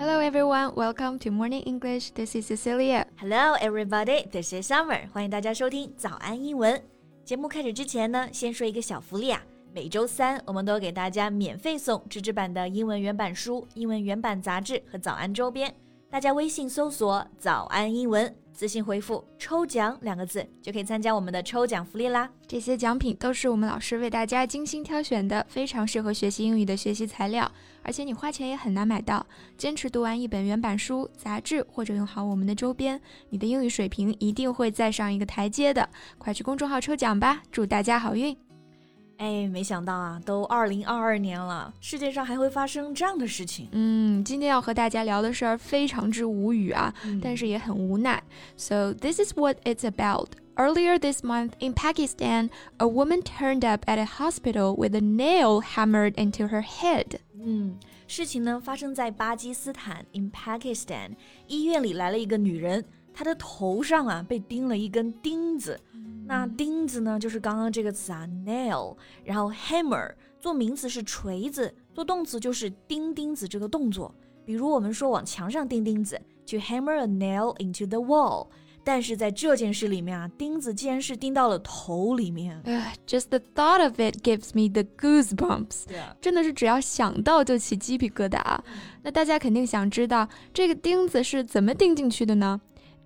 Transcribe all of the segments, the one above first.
Hello everyone, welcome to Morning English. This is Cecilia. Hello everybody, this is Summer. 欢迎大家收听早安英文。节目开始之前呢，先说一个小福利啊。每周三，我们都给大家免费送纸质版的英文原版书、英文原版杂志和早安周边。大家微信搜索“早安英文”，私信回复“抽奖”两个字，就可以参加我们的抽奖福利啦。这些奖品都是我们老师为大家精心挑选的，非常适合学习英语的学习材料，而且你花钱也很难买到。坚持读完一本原版书、杂志，或者用好我们的周边，你的英语水平一定会再上一个台阶的。快去公众号抽奖吧，祝大家好运！哎，没想到啊，都二零二二年了，世界上还会发生这样的事情。嗯，今天要和大家聊的事儿非常之无语啊，嗯、但是也很无奈。So this is what it's about. Earlier this month in Pakistan, a woman turned up at a hospital with a nail hammered into her head. 嗯，事情呢发生在巴基斯坦 in Pakistan，医院里来了一个女人，她的头上啊被钉了一根钉子。那钉子呢，就是刚刚这个词啊，nail，然后 hammer 做名词是锤子，做动词就是钉钉子这个动作。比如我们说往墙上钉钉子，to hammer a nail into the wall。但是在这件事里面啊，钉子竟然是钉到了头里面。Uh, just the thought of it gives me the goosebumps。真的是只要想到就起鸡皮疙瘩啊。那大家肯定想知道这个钉子是怎么钉进去的呢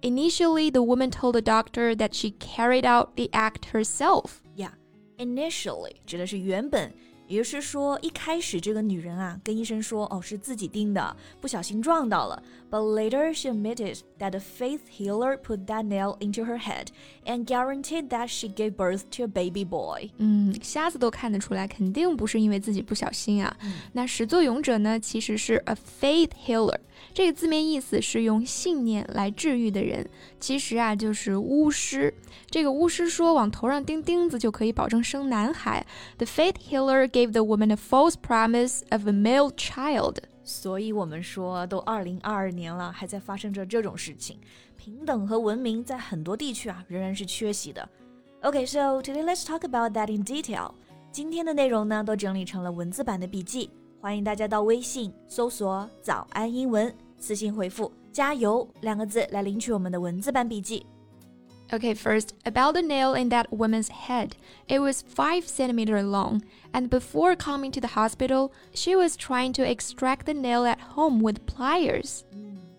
？Initially, the woman told the doctor that she carried out the act herself. Yeah, initially 指的是原本。也就是说，一开始这个女人啊，跟医生说，哦，是自己钉的，不小心撞到了。 But later she admitted that the faith healer put that nail into her head and guaranteed that she gave birth to a baby boy。嗯，瞎子都看得出来，肯定不是因为自己不小心啊。嗯、那始作俑者呢，其实是 a faith healer。这个字面意思是用信念来治愈的人，其实啊就是巫师。这个巫师说往头上钉钉子就可以保证生男孩。The faith healer gave the woman a false promise of a male child。 所以我们说，都二零二二年了，还在发生着这种事情。平等和文明在很多地区啊仍然是缺席的。OK，so today let's talk about that in detail。今天的内容呢都整理成了文字版的笔记，欢迎大家到微信搜索“早安英文”。私信回复“加油”两个字来领取我们的文字版笔记。Okay, first, about the nail in that woman's head. It was 5 centimeter long, and before coming to the hospital, she was trying to extract the nail at home with pliers.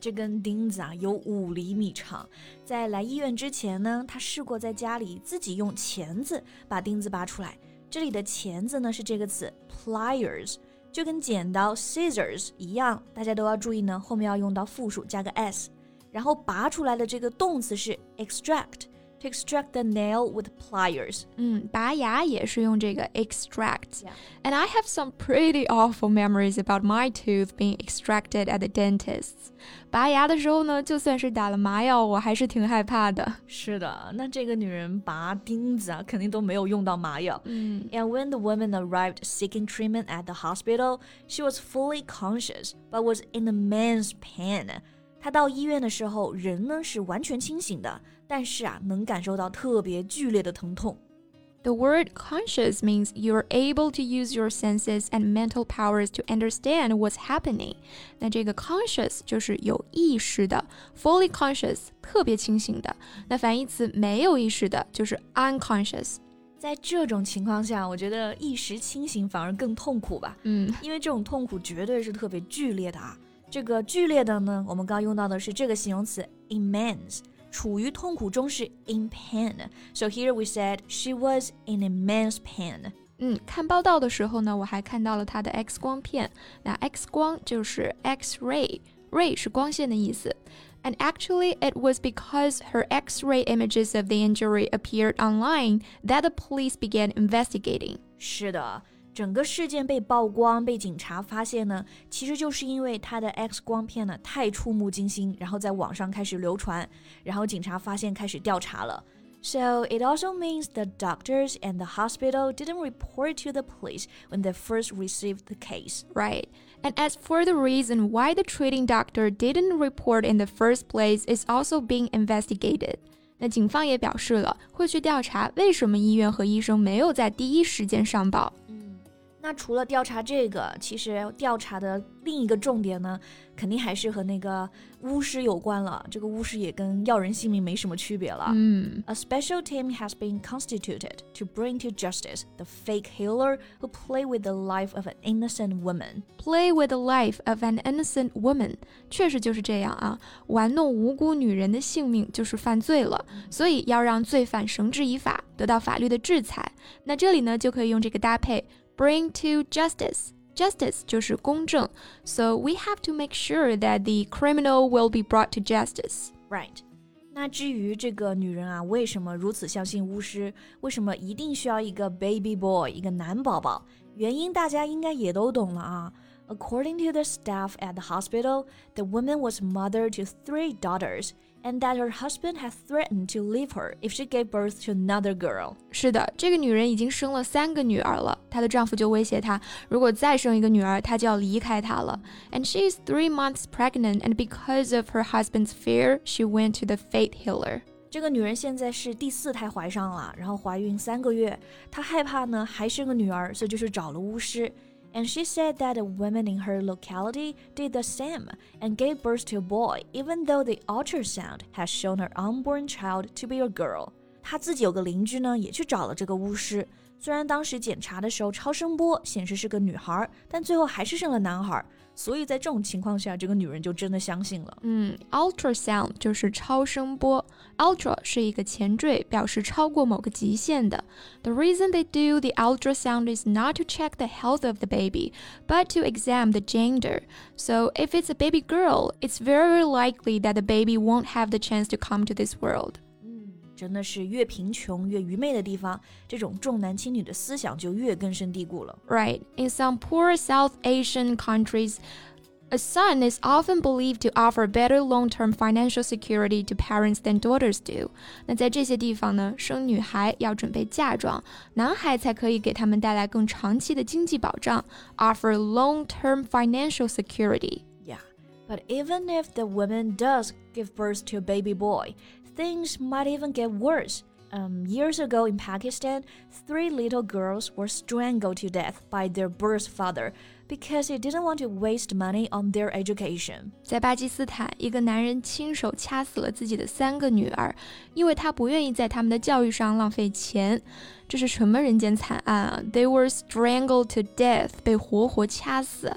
这根钉子啊有五厘米长，在来医院之前呢，她试过在家里自己用钳子把钉子拔出来。这里的钳子呢是这个词 pliers。就跟剪刀 scissors 一样，大家都要注意呢，后面要用到复数加个 s， 然后拔出来的这个动词是 extract。to extract the nail with pliers. 嗯，拔牙也是用这个 extract. Yeah. And I have some pretty awful memories about my tooth being extracted at the dentist's. 拔牙的时候呢，就算是打了麻药，我还是挺害怕的。是的，那这个女人拔钉子啊，肯定都没有用到麻药。嗯。And when the woman arrived seeking treatment at the hospital, she was fully conscious, but was in immense pain. 她到医院的时候，人呢是完全清醒的，但是啊，能感受到特别剧烈的疼痛。The word conscious means you're able to use your senses and mental powers to understand what's happening。那这个 conscious 就是有意识的，fully conscious 特别清醒的。那反义词没有意识的就是 unconscious。在这种情况下，我觉得一时清醒反而更痛苦吧。嗯，因为这种痛苦绝对是特别剧烈的啊。 这个剧烈的呢，我们刚用到的是这个形容词 immense。处于痛苦中是 in pain。So here we said she was in immense pain。嗯，看报道的时候呢，我还看到了她的 X 光片。那 X 光就是 X-ray，ray 是光线的意思。And actually, it was because her X-ray images of the injury appeared online that the police began investigating. 是的。 整个事件被曝光，被警察发现呢，其实就是因为他的 X 光片呢太触目惊心，然后在网上开始流传，然后警察发现开始调查了。So it also means the doctors and the hospital didn't report to the police when they first received the case. Right. And as for the reason why the treating doctor didn't report in the first place is also being investigated. 那警方也表示了会去调查为什么医院和医生没有在第一时间上报。 那除了调查这个，其实调查的另一个重点呢，肯定还是和那个巫师有关了。这个巫师也跟要人性命没什么区别了。嗯，A special team has been constituted to bring to justice the fake healer who play with the life of an innocent woman. Play with the life of an innocent woman，确实就是这样啊，玩弄无辜女人的性命就是犯罪了，所以要让罪犯绳之以法，得到法律的制裁。那这里呢，就可以用这个搭配。bring to justice. Justice 就是公正，so we have to make sure that the criminal will be brought to justice. Right. 那至于这个女人啊，为什么如此相信巫师？为什么一定需要一个 baby boy，一个男宝宝？原因大家应该也都懂了啊。According to the staff at the hospital, the woman was mother to three daughters and that her husband had threatened to leave her if she gave birth to another girl. 是的，这个女人已经生了三个女儿了，她的丈夫就威胁她，如果再生一个女儿，她就要离开他了。And she is three months pregnant, and because of her husband's fear, she went to the faith healer. 这个女人现在是第四胎怀上了，然后怀孕三个月，她害怕呢还生个女儿，所以就是找了巫师。 and she said that a woman in her locality did the same and gave birth to a boy, even though the ultrasound has shown her unborn child to be a girl. 她自己有个邻居呢，也去找了这个巫师。 虽然当时检查的时候超声波显示是个女孩，但最后还是生了男孩。所以在这种情况下，这个女人就真的相信了。嗯，ultrasound 就是超声波，ultra 是一个前缀，表示超过某个极限的。The reason they do the ultrasound is not to check the health of the baby, but to examine the gender. So if it's a baby girl, it's very likely that the baby won't have the chance to come to this world. 真的是越贫穷越愚昧的地方，这种重男轻女的思想就越根深蒂固了。Right. In some poor South Asian countries, a son is often believed to offer better long-term financial security to parents than daughters do. 那在这些地方呢，生女孩要准备嫁妆，男孩才可以给他们带来更长期的经济保障，offer long-term financial security. Yeah, but even if the woman does give birth to a baby boy, things might even get worse. Um, years ago in Pakistan, three little girls were strangled to death by their birth father because he didn't want to waste money on their education. 在巴基斯坦，一个男人亲手掐死了自己的三个女儿，因为他不愿意在他们的教育上浪费钱。这是什么人间惨案啊？They were strangled to death，被活活掐死。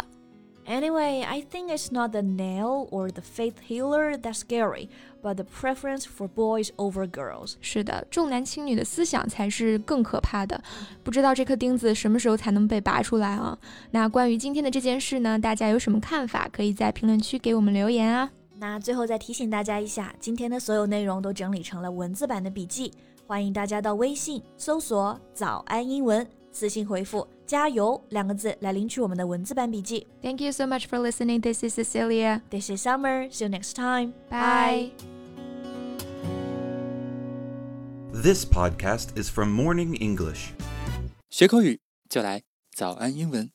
Anyway, I think it's not the nail or the faith healer that's scary, but the preference for boys over girls. 是的，重男轻女的思想才是更可怕的。不知道这颗钉子什么时候才能被拔出来啊？那关于今天的这件事呢，大家有什么看法？可以在评论区给我们留言啊。那最后再提醒大家一下，今天的所有内容都整理成了文字版的笔记，欢迎大家到微信搜索“早安英文”。私信回复“加油”两个字来领取我们的文字版笔记。Thank you so much for listening. This is Cecilia. This is Summer. See you next time. Bye. This podcast is from Morning English. 学口语就来早安英文。